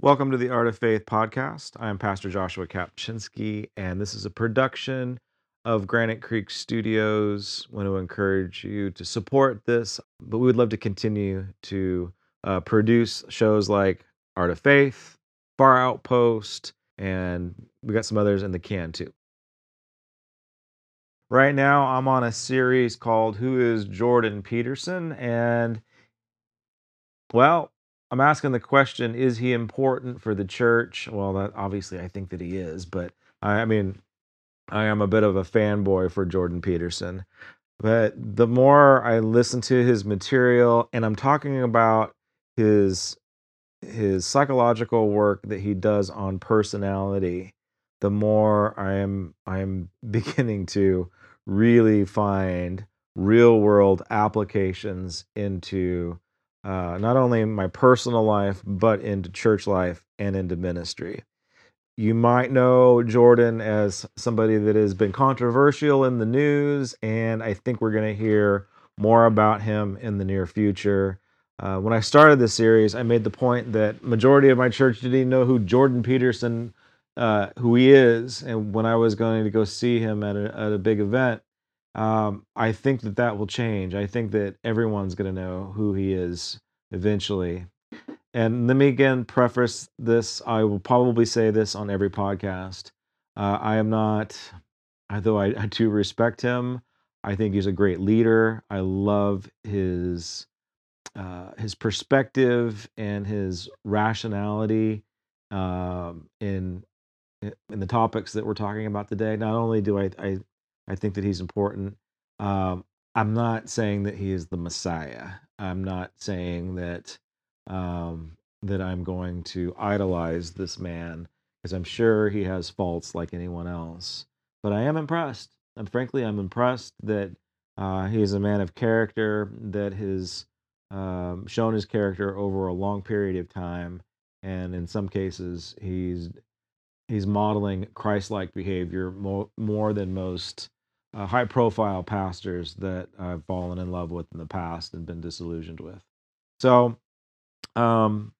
Welcome to the Art of Faith podcast. I am Pastor Joshua Kapchinsky, and this is a production of Granite Creek Studios. I want to encourage you to support this, but we would love to continue to uh, produce shows like Art of Faith, Far Outpost, and we got some others in the can too. Right now, I'm on a series called Who is Jordan Peterson? And well, I'm asking the question is he important for the church? Well, that obviously I think that he is, but I, I mean, I am a bit of a fanboy for Jordan Peterson. But the more I listen to his material and I'm talking about his his psychological work that he does on personality, the more I am I am beginning to really find real world applications into uh, not only in my personal life, but into church life and into ministry. You might know Jordan as somebody that has been controversial in the news, and I think we're going to hear more about him in the near future. Uh, when I started this series, I made the point that majority of my church didn't know who Jordan Peterson, uh, who he is, and when I was going to go see him at a, at a big event, um, I think that that will change. I think that everyone's going to know who he is eventually. And let me again preface this. I will probably say this on every podcast. Uh, I am not, although I, I do respect him, I think he's a great leader. I love his uh, his perspective and his rationality um, in in the topics that we're talking about today. Not only do I I, I think that he's important, um, I'm not saying that he is the Messiah. I'm not saying that um, that I'm going to idolize this man because I'm sure he has faults like anyone else. But I am impressed. And frankly, I'm impressed that uh, he is a man of character that has um, shown his character over a long period of time, and in some cases, he's he's modeling Christ-like behavior more more than most uh, high-profile pastors that I've fallen in love with in the past and been disillusioned with. So, um,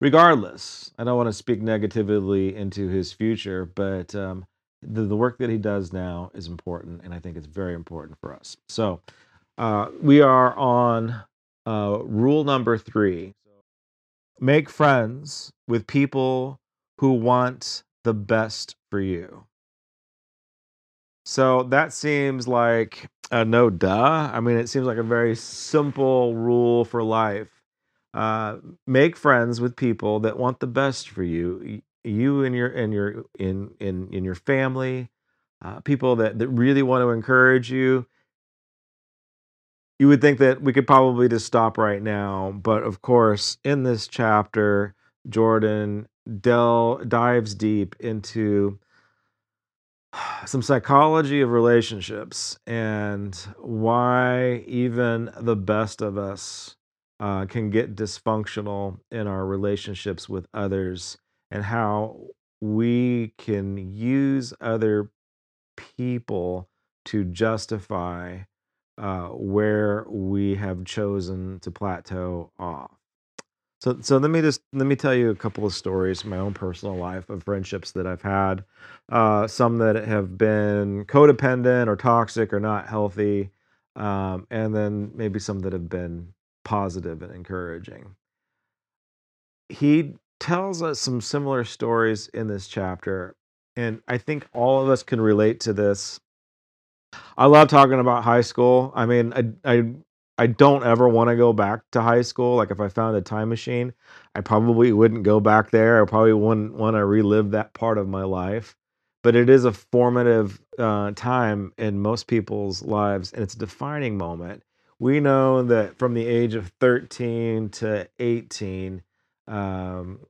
regardless, I don't want to speak negatively into his future, but um, the, the work that he does now is important, and I think it's very important for us. So, uh, we are on uh, rule number three make friends with people who want the best for you. So that seems like a no duh. I mean, it seems like a very simple rule for life. Uh, make friends with people that want the best for you. You and your and your in in in your family, uh, people that that really want to encourage you you would think that we could probably just stop right now, but of course, in this chapter, Jordan del dives deep into some psychology of relationships and why even the best of us uh, can get dysfunctional in our relationships with others and how we can use other people to justify uh, where we have chosen to plateau off. So, so let me just let me tell you a couple of stories from my own personal life of friendships that I've had. Uh, some that have been codependent or toxic or not healthy, um, and then maybe some that have been positive and encouraging. He tells us some similar stories in this chapter, and I think all of us can relate to this I love talking about high school. I mean, I I I don't ever want to go back to high school. Like if I found a time machine, I probably wouldn't go back there. I probably wouldn't want to relive that part of my life. But it is a formative uh, time in most people's lives, and it's a defining moment. We know that from the age of 13 to 18, um,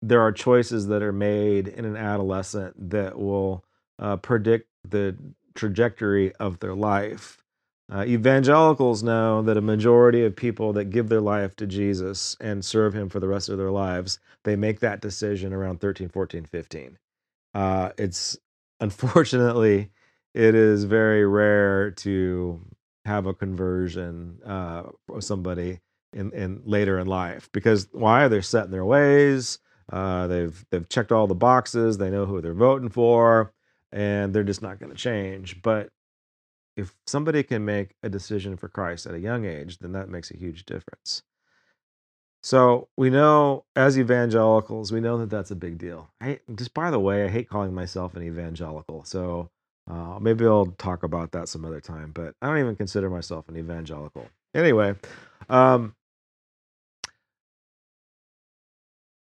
there are choices that are made in an adolescent that will uh, predict the trajectory of their life. Uh, evangelicals know that a majority of people that give their life to Jesus and serve him for the rest of their lives, they make that decision around 13, 14, 15. Uh, it's unfortunately, it is very rare to have a conversion uh, of somebody in, in later in life because why they're set in their ways uh, they've they've checked all the boxes they know who they're voting for and they're just not going to change but if somebody can make a decision for christ at a young age then that makes a huge difference so we know as evangelicals we know that that's a big deal I, just by the way i hate calling myself an evangelical so uh, maybe I'll talk about that some other time, but I don't even consider myself an evangelical. Anyway, um,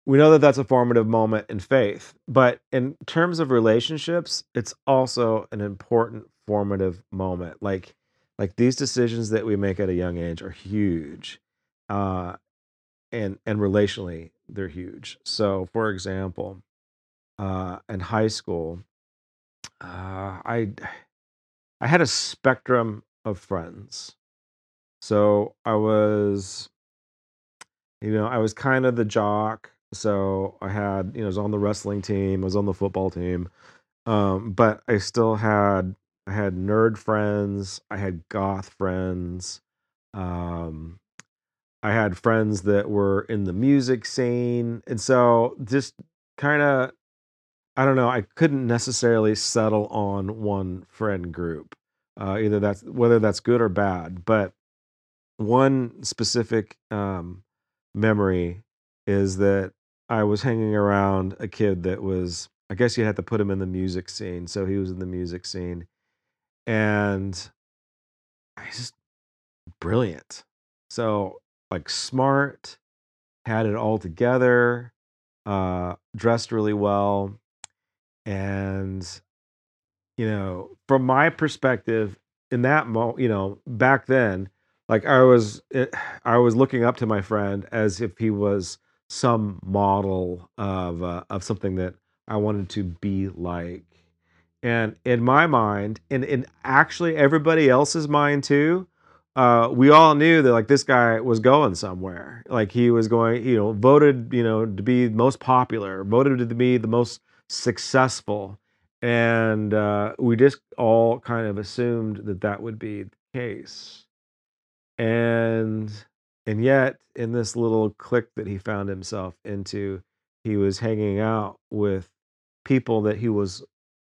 we know that that's a formative moment in faith, but in terms of relationships, it's also an important formative moment. Like, like these decisions that we make at a young age are huge, uh, and and relationally they're huge. So, for example, uh, in high school, uh, I I had a spectrum of friends. So I was, you know, I was kind of the jock. So I had, you know, I was on the wrestling team, I was on the football team, um, but I still had I had nerd friends, I had goth friends, um, I had friends that were in the music scene, and so just kind of I don't know. I couldn't necessarily settle on one friend group. Uh, either that's whether that's good or bad. But one specific um, memory is that I was hanging around a kid that was. I guess you had to put him in the music scene, so he was in the music scene, and he's just brilliant. So like smart, had it all together, uh, dressed really well and you know from my perspective in that mo you know back then like i was eh, i was looking up to my friend as if he was some model of uh, of something that i wanted to be like and in my mind and in actually everybody else's mind too uh, we all knew that like this guy was going somewhere like he was going you know voted you know to be most popular voted to be the most successful. And uh, we just all kind of assumed that that would be the case. And and yet, in this little clique that he found himself into, he was hanging out with people that he was.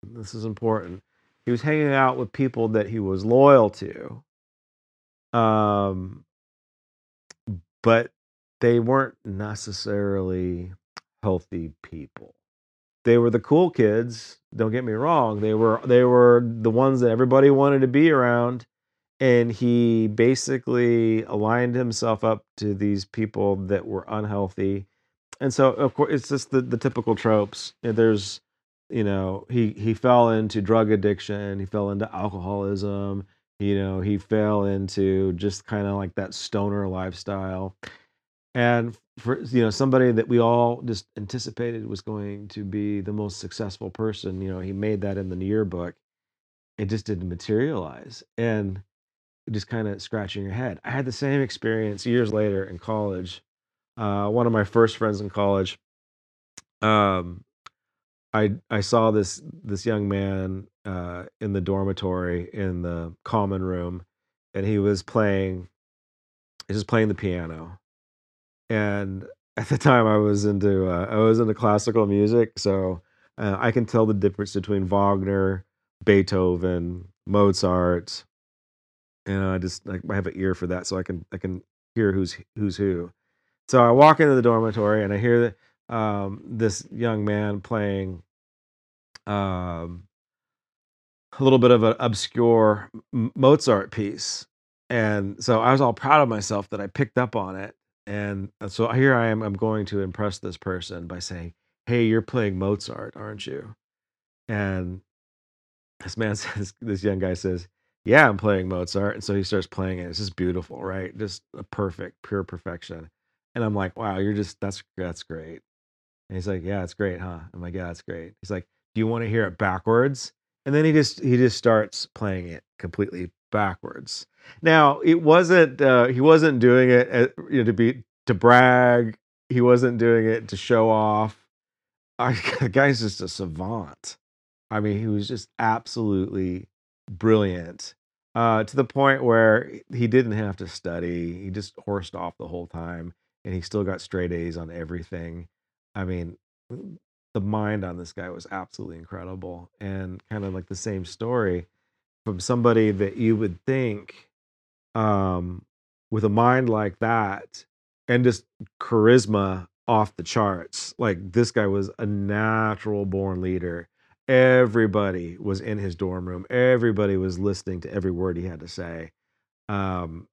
This is important. He was hanging out with people that he was loyal to. Um, but they weren't necessarily healthy people they were the cool kids. Don't get me wrong. They were they were the ones that everybody wanted to be around. And he basically aligned himself up to these people that were unhealthy. And so of course it's just the, the typical tropes. There's you know, he he fell into drug addiction, he fell into alcoholism, you know, he fell into just kind of like that stoner lifestyle. And for you know somebody that we all just anticipated was going to be the most successful person you know he made that in the yearbook. It just didn't materialize and just kind of scratching your head. I had the same experience years later in college. Uh, one of my first friends in college um, i i saw this this young man uh, in the dormitory in the common room and he was playing he was playing the piano and at the time I was into uh, I was into classical music, so uh, I can tell the difference between Wagner, Beethoven, Mozart, and I just like I have an ear for that, so I can I can hear who's who's who. So I walk into the dormitory and I hear um, this young man playing um, a little bit of an obscure Mozart piece, and so I was all proud of myself that I picked up on it and so here I am. I'm going to impress this person by saying, "Hey, you're playing Mozart, aren't you?" And this man says, this young guy says, "Yeah, I'm playing Mozart." And so he starts playing it. It's just beautiful, right? Just a perfect, pure perfection. And I'm like, "Wow, you're just that's that's great." And he's like, "Yeah, it's great, huh?" I'm like, "Yeah, it's great." He's like, "Do you want to hear it backwards?" And then he just he just starts playing it completely backwards. Now, it wasn't uh, he wasn't doing it at, uh, you know, to be to brag. He wasn't doing it to show off. I, the guy's just a savant. I mean, he was just absolutely brilliant. uh, to the point where he didn't have to study. He just horsed off the whole time, and he still got straight A's on everything. I mean, the mind on this guy was absolutely incredible, and kind of like the same story from somebody that you would think um, with a mind like that and just charisma off the charts. Like this guy was a natural born leader. Everybody was in his dorm room. Everybody was listening to every word he had to say. Um,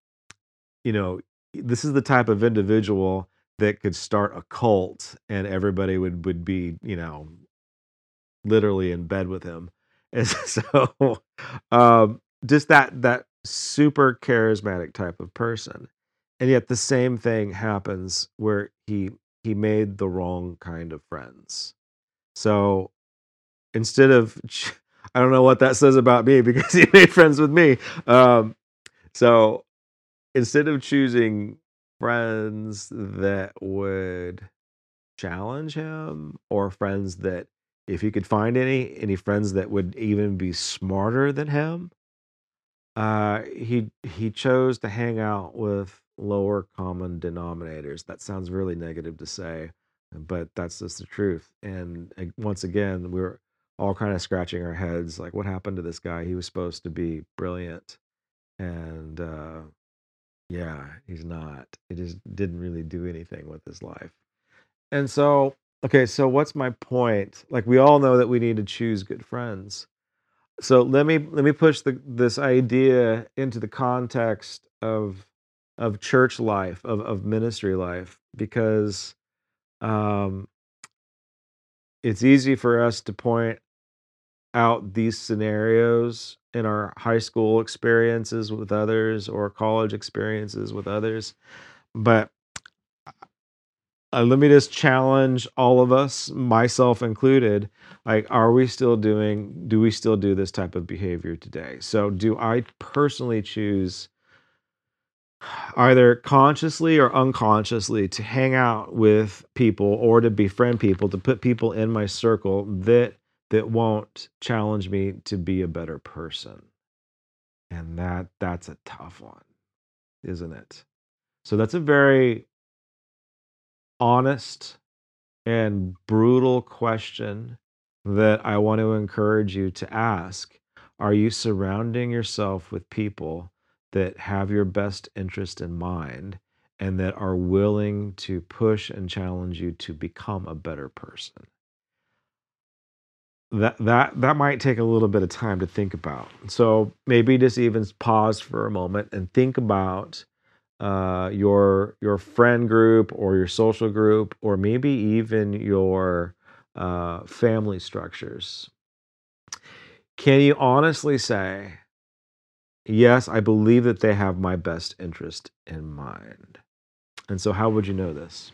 you know, this is the type of individual that could start a cult and everybody would would be, you know, literally in bed with him. And so um just that that super charismatic type of person. And yet the same thing happens where he he made the wrong kind of friends. So instead of I don't know what that says about me because he made friends with me. Um so instead of choosing friends that would challenge him or friends that if he could find any any friends that would even be smarter than him uh he he chose to hang out with lower common denominators. That sounds really negative to say but that's just the truth and once again we're all kind of scratching our heads like what happened to this guy? He was supposed to be brilliant and uh yeah, he's not. He just didn't really do anything with his life. And so, okay, so what's my point? Like we all know that we need to choose good friends. So let me let me push the this idea into the context of of church life, of of ministry life, because um it's easy for us to point out these scenarios in our high school experiences with others or college experiences with others. But uh, let me just challenge all of us, myself included. Like, are we still doing, do we still do this type of behavior today? So, do I personally choose either consciously or unconsciously to hang out with people or to befriend people, to put people in my circle that that won't challenge me to be a better person. And that that's a tough one, isn't it? So that's a very honest and brutal question that I want to encourage you to ask. Are you surrounding yourself with people that have your best interest in mind and that are willing to push and challenge you to become a better person? That that that might take a little bit of time to think about. So maybe just even pause for a moment and think about uh, your your friend group or your social group or maybe even your uh, family structures. Can you honestly say, yes, I believe that they have my best interest in mind? And so, how would you know this?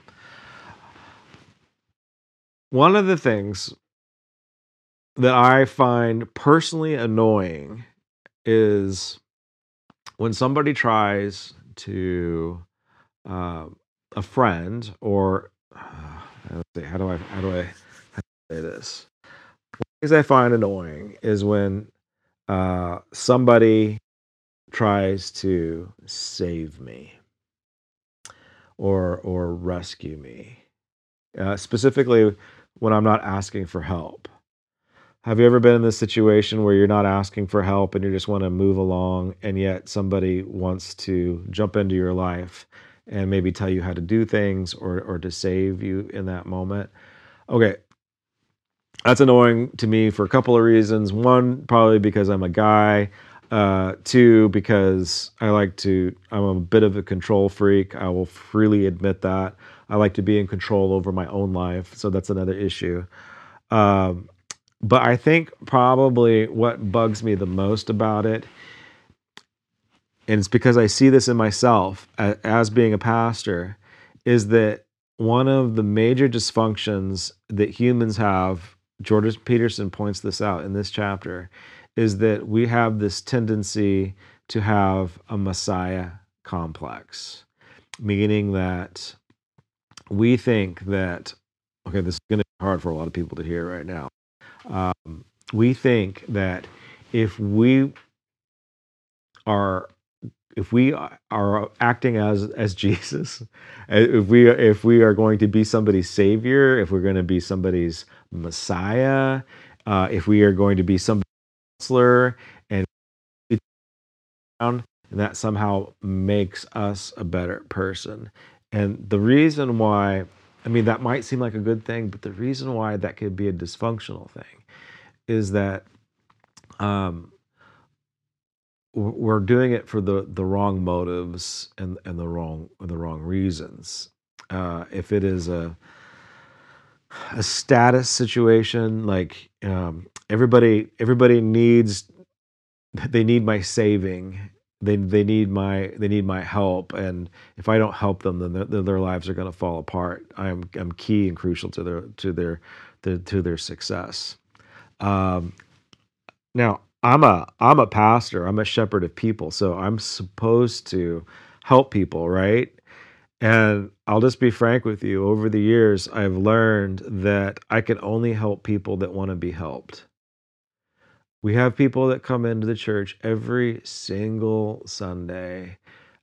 One of the things that I find personally annoying is when somebody tries to uh, a friend or uh, see, how do I how do I say this? Things I find annoying is when uh, somebody tries to save me or or rescue me, uh, specifically when I'm not asking for help. Have you ever been in this situation where you're not asking for help and you just want to move along, and yet somebody wants to jump into your life and maybe tell you how to do things or, or to save you in that moment? Okay, that's annoying to me for a couple of reasons. One, probably because I'm a guy. Uh, two, because I like to, I'm a bit of a control freak. I will freely admit that. I like to be in control over my own life. So that's another issue. Um, but I think probably what bugs me the most about it, and it's because I see this in myself as being a pastor, is that one of the major dysfunctions that humans have, Jordan Peterson points this out in this chapter, is that we have this tendency to have a Messiah complex, meaning that we think that, okay, this is going to be hard for a lot of people to hear right now um, we think that if we are if we are acting as as Jesus, if we if we are going to be somebody's savior, if we're going to be somebody's Messiah, uh, if we are going to be somebody's counselor, and and that somehow makes us a better person. And the reason why, I mean, that might seem like a good thing, but the reason why that could be a dysfunctional thing is that um, we're doing it for the the wrong motives and and the wrong the wrong reasons. Uh, if it is a a status situation, like um, everybody everybody needs they need my saving. They they need my they need my help, and if I don't help them, then their, their lives are going to fall apart. I'm I'm key and crucial to their to their to, to their success. Um, now I'm a I'm a pastor. I'm a shepherd of people, so I'm supposed to help people, right? And I'll just be frank with you. Over the years, I've learned that I can only help people that want to be helped. We have people that come into the church every single Sunday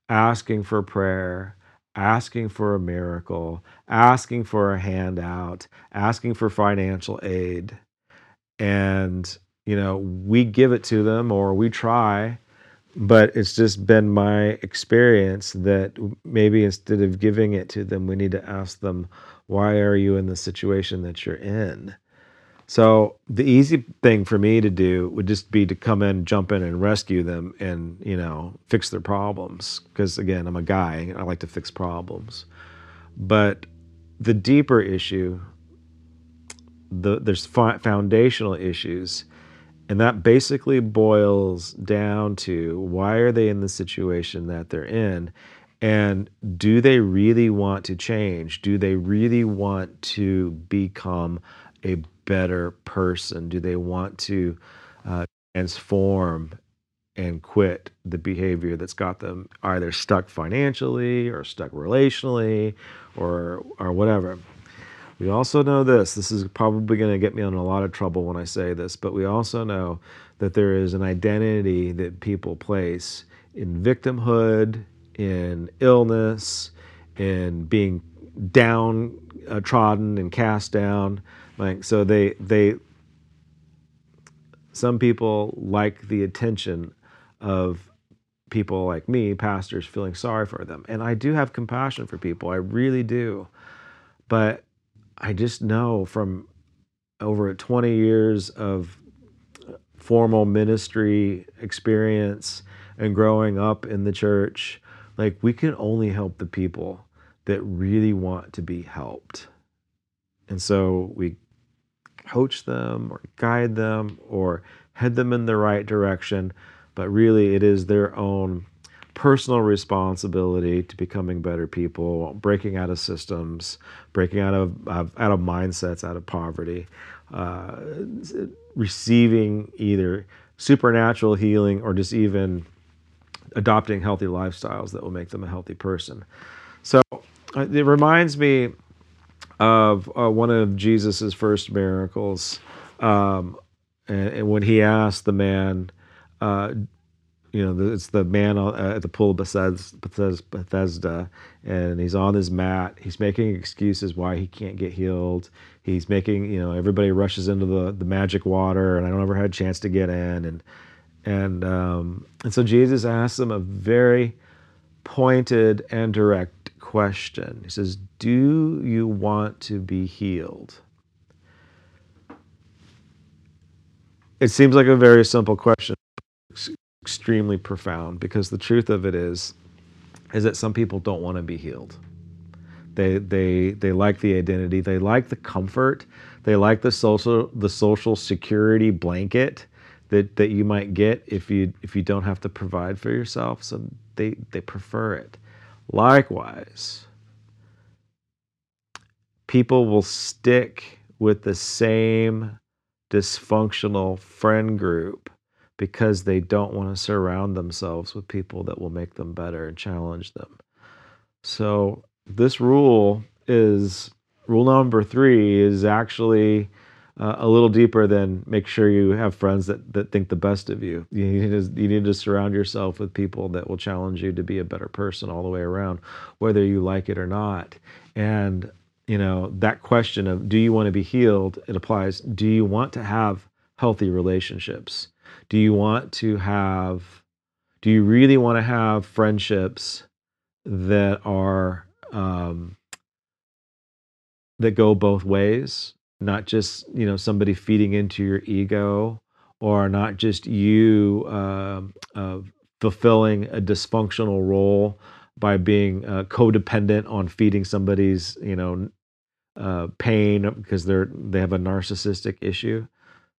asking for prayer, asking for a miracle, asking for a handout, asking for financial aid. And you know, we give it to them or we try, but it's just been my experience that maybe instead of giving it to them, we need to ask them, why are you in the situation that you're in? So the easy thing for me to do would just be to come in, jump in, and rescue them, and you know, fix their problems. Because again, I'm a guy; I like to fix problems. But the deeper issue, the there's foundational issues and that basically boils down to why are they in the situation that they're in? And do they really want to change? Do they really want to become a better person? Do they want to uh, transform and quit the behavior that's got them either stuck financially or stuck relationally or or whatever? We also know this. This is probably going to get me in a lot of trouble when I say this, but we also know that there is an identity that people place in victimhood, in illness, in being downtrodden and cast down. Like so, they they. Some people like the attention of people like me, pastors, feeling sorry for them, and I do have compassion for people. I really do, but I just know from over 20 years of formal ministry experience and growing up in the church, like we can only help the people that really want to be helped. And so we coach them or guide them or head them in the right direction, but really it is their own personal responsibility to becoming better people, breaking out of systems, breaking out of out of mindsets, out of poverty, uh, receiving either supernatural healing or just even adopting healthy lifestyles that will make them a healthy person. So uh, it reminds me of uh, one of Jesus's first miracles, um, and, and, when he asked the man, uh, you know, it's the man uh, at the pool of Bethesda, and he's on his mat. He's making excuses why he can't get healed. He's making, you know, everybody rushes into the, the magic water, and I don't ever had a chance to get in, and and um, and so Jesus asks him a very pointed and direct question. He says, "Do you want to be healed?" It seems like a very simple question extremely profound because the truth of it is is that some people don't want to be healed. They they they like the identity, they like the comfort, they like the social the social security blanket that that you might get if you if you don't have to provide for yourself. So they they prefer it. Likewise, people will stick with the same dysfunctional friend group because they don't want to surround themselves with people that will make them better and challenge them. So, this rule is rule number three is actually uh, a little deeper than make sure you have friends that that think the best of you. You need to you need to surround yourself with people that will challenge you to be a better person all the way around, whether you like it or not. And you know that question of do you want to be healed? It applies. Do you want to have healthy relationships? Do you want to have? Do you really want to have friendships that are um, that go both ways? Not just you know somebody feeding into your ego or not just you uh, uh, fulfilling a dysfunctional role by being uh, codependent on feeding somebody's you know uh, pain because they're they have a narcissistic issue.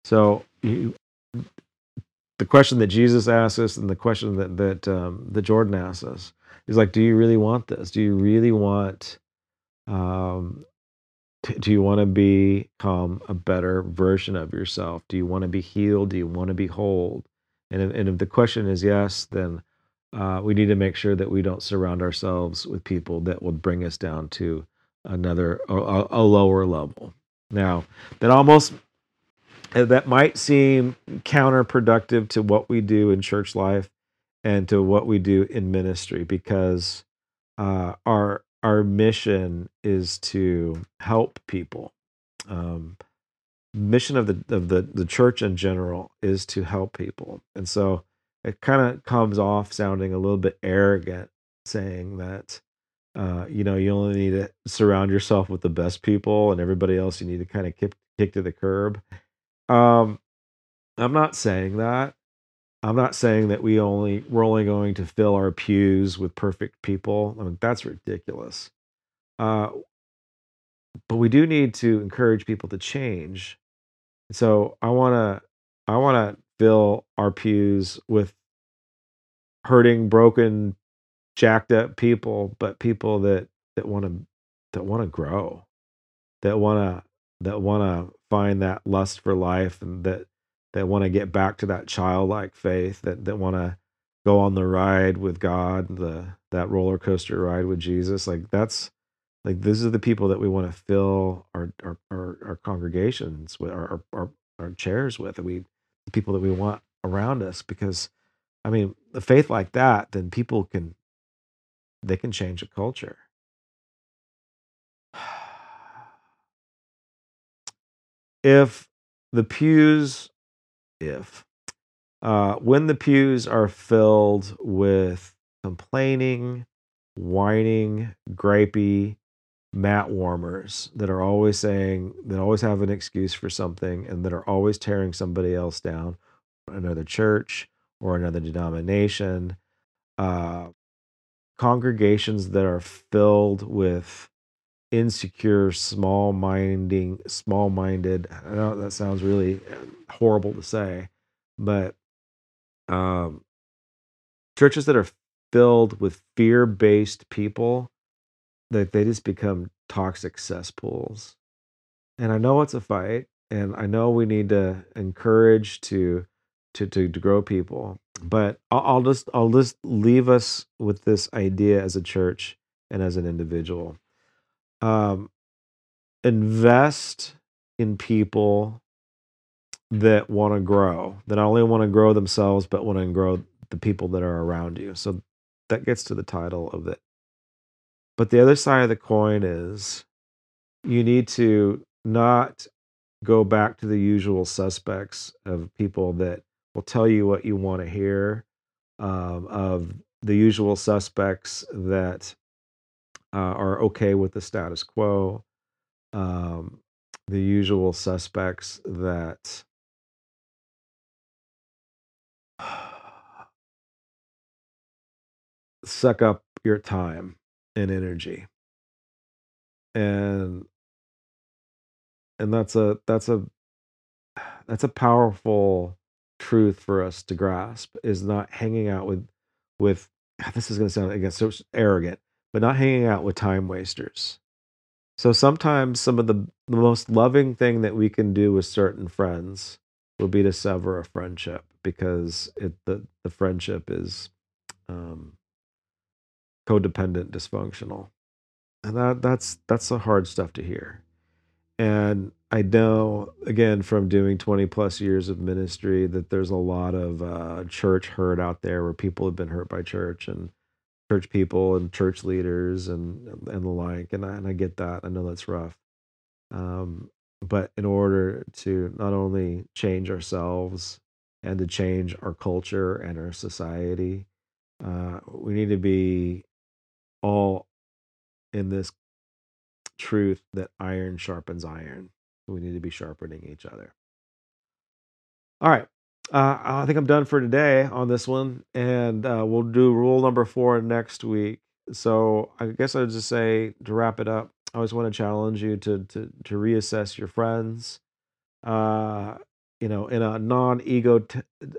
So you, the question that jesus asks us and the question that that um, that jordan asks us is like do you really want this? Do you really want um, do you want to become a better version of yourself? Do you want to be healed? Do you want to be whole? And if, and if the question is yes, then uh, we need to make sure that we don't surround ourselves with people that will bring us down to another a, a lower level. Now, that almost uh, that might seem counterproductive to what we do in church life and to what we do in ministry because uh, our our mission is to help people. Um, mission of the of the the church in general is to help people, and so it kind of comes off sounding a little bit arrogant, saying that uh, you know you only need to surround yourself with the best people, and everybody else you need to kind of kick kick to the curb. Um, I'm not saying that. I'm not saying that we only we're only going to fill our pews with perfect people. I mean, that's ridiculous. Uh, but we do need to encourage people to change. So I want to I want to fill our pews with hurting, broken, jacked up people, but people that that want to that want to grow, that want to that want to find that lust for life and that that want to get back to that childlike faith that that want to go on the ride with God, the that roller coaster ride with Jesus. Like that's like these are the people that we want to fill our our, our, our congregations with our, our our chairs with we the people that we want around us because I mean the faith like that, then people can they can change a culture. If the pews if uh, when the pews are filled with complaining, whining, gripey mat warmers that are always saying, that always have an excuse for something, and that are always tearing somebody else down, another church or another denomination, uh, congregations that are filled with insecure, small minding, small minded. I know that sounds really horrible to say, but um, churches that are filled with fear based people, that they just become toxic cesspools. And I know it's a fight, and I know we need to encourage to to to, to grow people. But I'll, I'll just I'll just leave us with this idea as a church and as an individual. Um, invest in people that want to grow, that not only want to grow themselves, but want to grow the people that are around you. So that gets to the title of it. But the other side of the coin is you need to not go back to the usual suspects of people that will tell you what you want to hear, um, of the usual suspects that uh, are okay with the status quo, um, the usual suspects that suck up your time and energy. And and that's a that's a that's a powerful truth for us to grasp is not hanging out with with this is going to sound again so arrogant but not hanging out with time wasters. So sometimes some of the, the most loving thing that we can do with certain friends will be to sever a friendship because it the, the friendship is um, codependent dysfunctional. And that that's that's the hard stuff to hear. And I know, again, from doing 20 plus years of ministry, that there's a lot of uh, church hurt out there where people have been hurt by church and church people and church leaders and and the like. And I, and I get that. I know that's rough. Um, but in order to not only change ourselves and to change our culture and our society, uh, we need to be all in this truth that iron sharpens iron. We need to be sharpening each other. All right. Uh, I think I'm done for today on this one, and uh, we'll do rule number four next week. So I guess I would just say to wrap it up, I always want to challenge you to to to reassess your friends, uh, you know, in a non-ego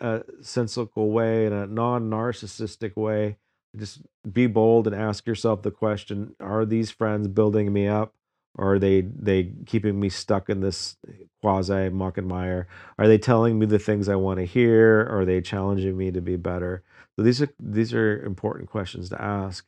uh, sensical way, in a non-narcissistic way. Just be bold and ask yourself the question: Are these friends building me up, are they they keeping me stuck in this quasi muck and mire? Are they telling me the things I want to hear? Or are they challenging me to be better? So these are these are important questions to ask.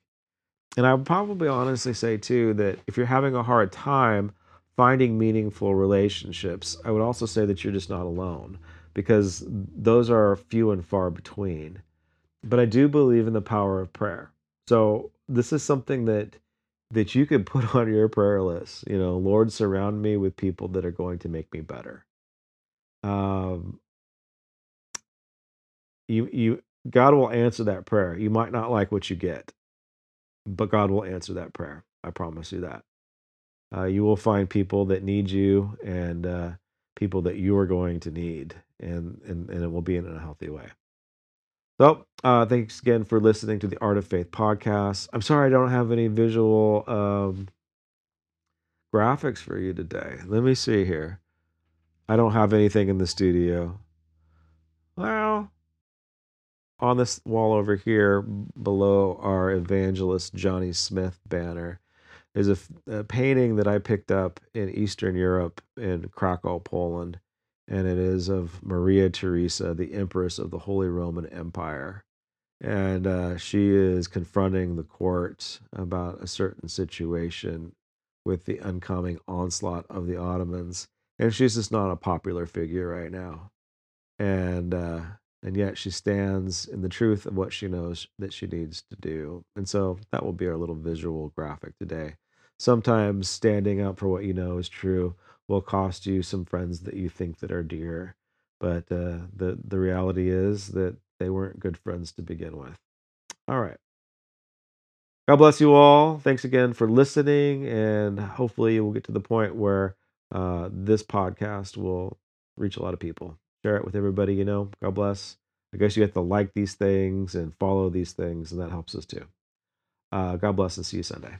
And I would probably honestly say too that if you're having a hard time finding meaningful relationships, I would also say that you're just not alone because those are few and far between. But I do believe in the power of prayer. So this is something that that you could put on your prayer list. You know, Lord, surround me with people that are going to make me better. Um, you you God will answer that prayer. You might not like what you get, but God will answer that prayer. I promise you that. Uh, you will find people that need you and uh, people that you are going to need, and, and and it will be in a healthy way. So, uh, thanks again for listening to the Art of Faith podcast. I'm sorry I don't have any visual um, graphics for you today. Let me see here. I don't have anything in the studio. Well, on this wall over here below our evangelist Johnny Smith banner is a, a painting that I picked up in Eastern Europe in Krakow, Poland. And it is of Maria Theresa, the Empress of the Holy Roman Empire. And uh, she is confronting the court about a certain situation with the oncoming onslaught of the Ottomans. And she's just not a popular figure right now. And uh, and yet she stands in the truth of what she knows that she needs to do. And so that will be our little visual graphic today. Sometimes standing up for what you know is true will cost you some friends that you think that are dear, but uh, the the reality is that they weren't good friends to begin with. All right. God bless you all. Thanks again for listening, and hopefully we'll get to the point where uh, this podcast will reach a lot of people. Share it with everybody you know. God bless. I guess you have to like these things and follow these things, and that helps us too. Uh, God bless and see you Sunday.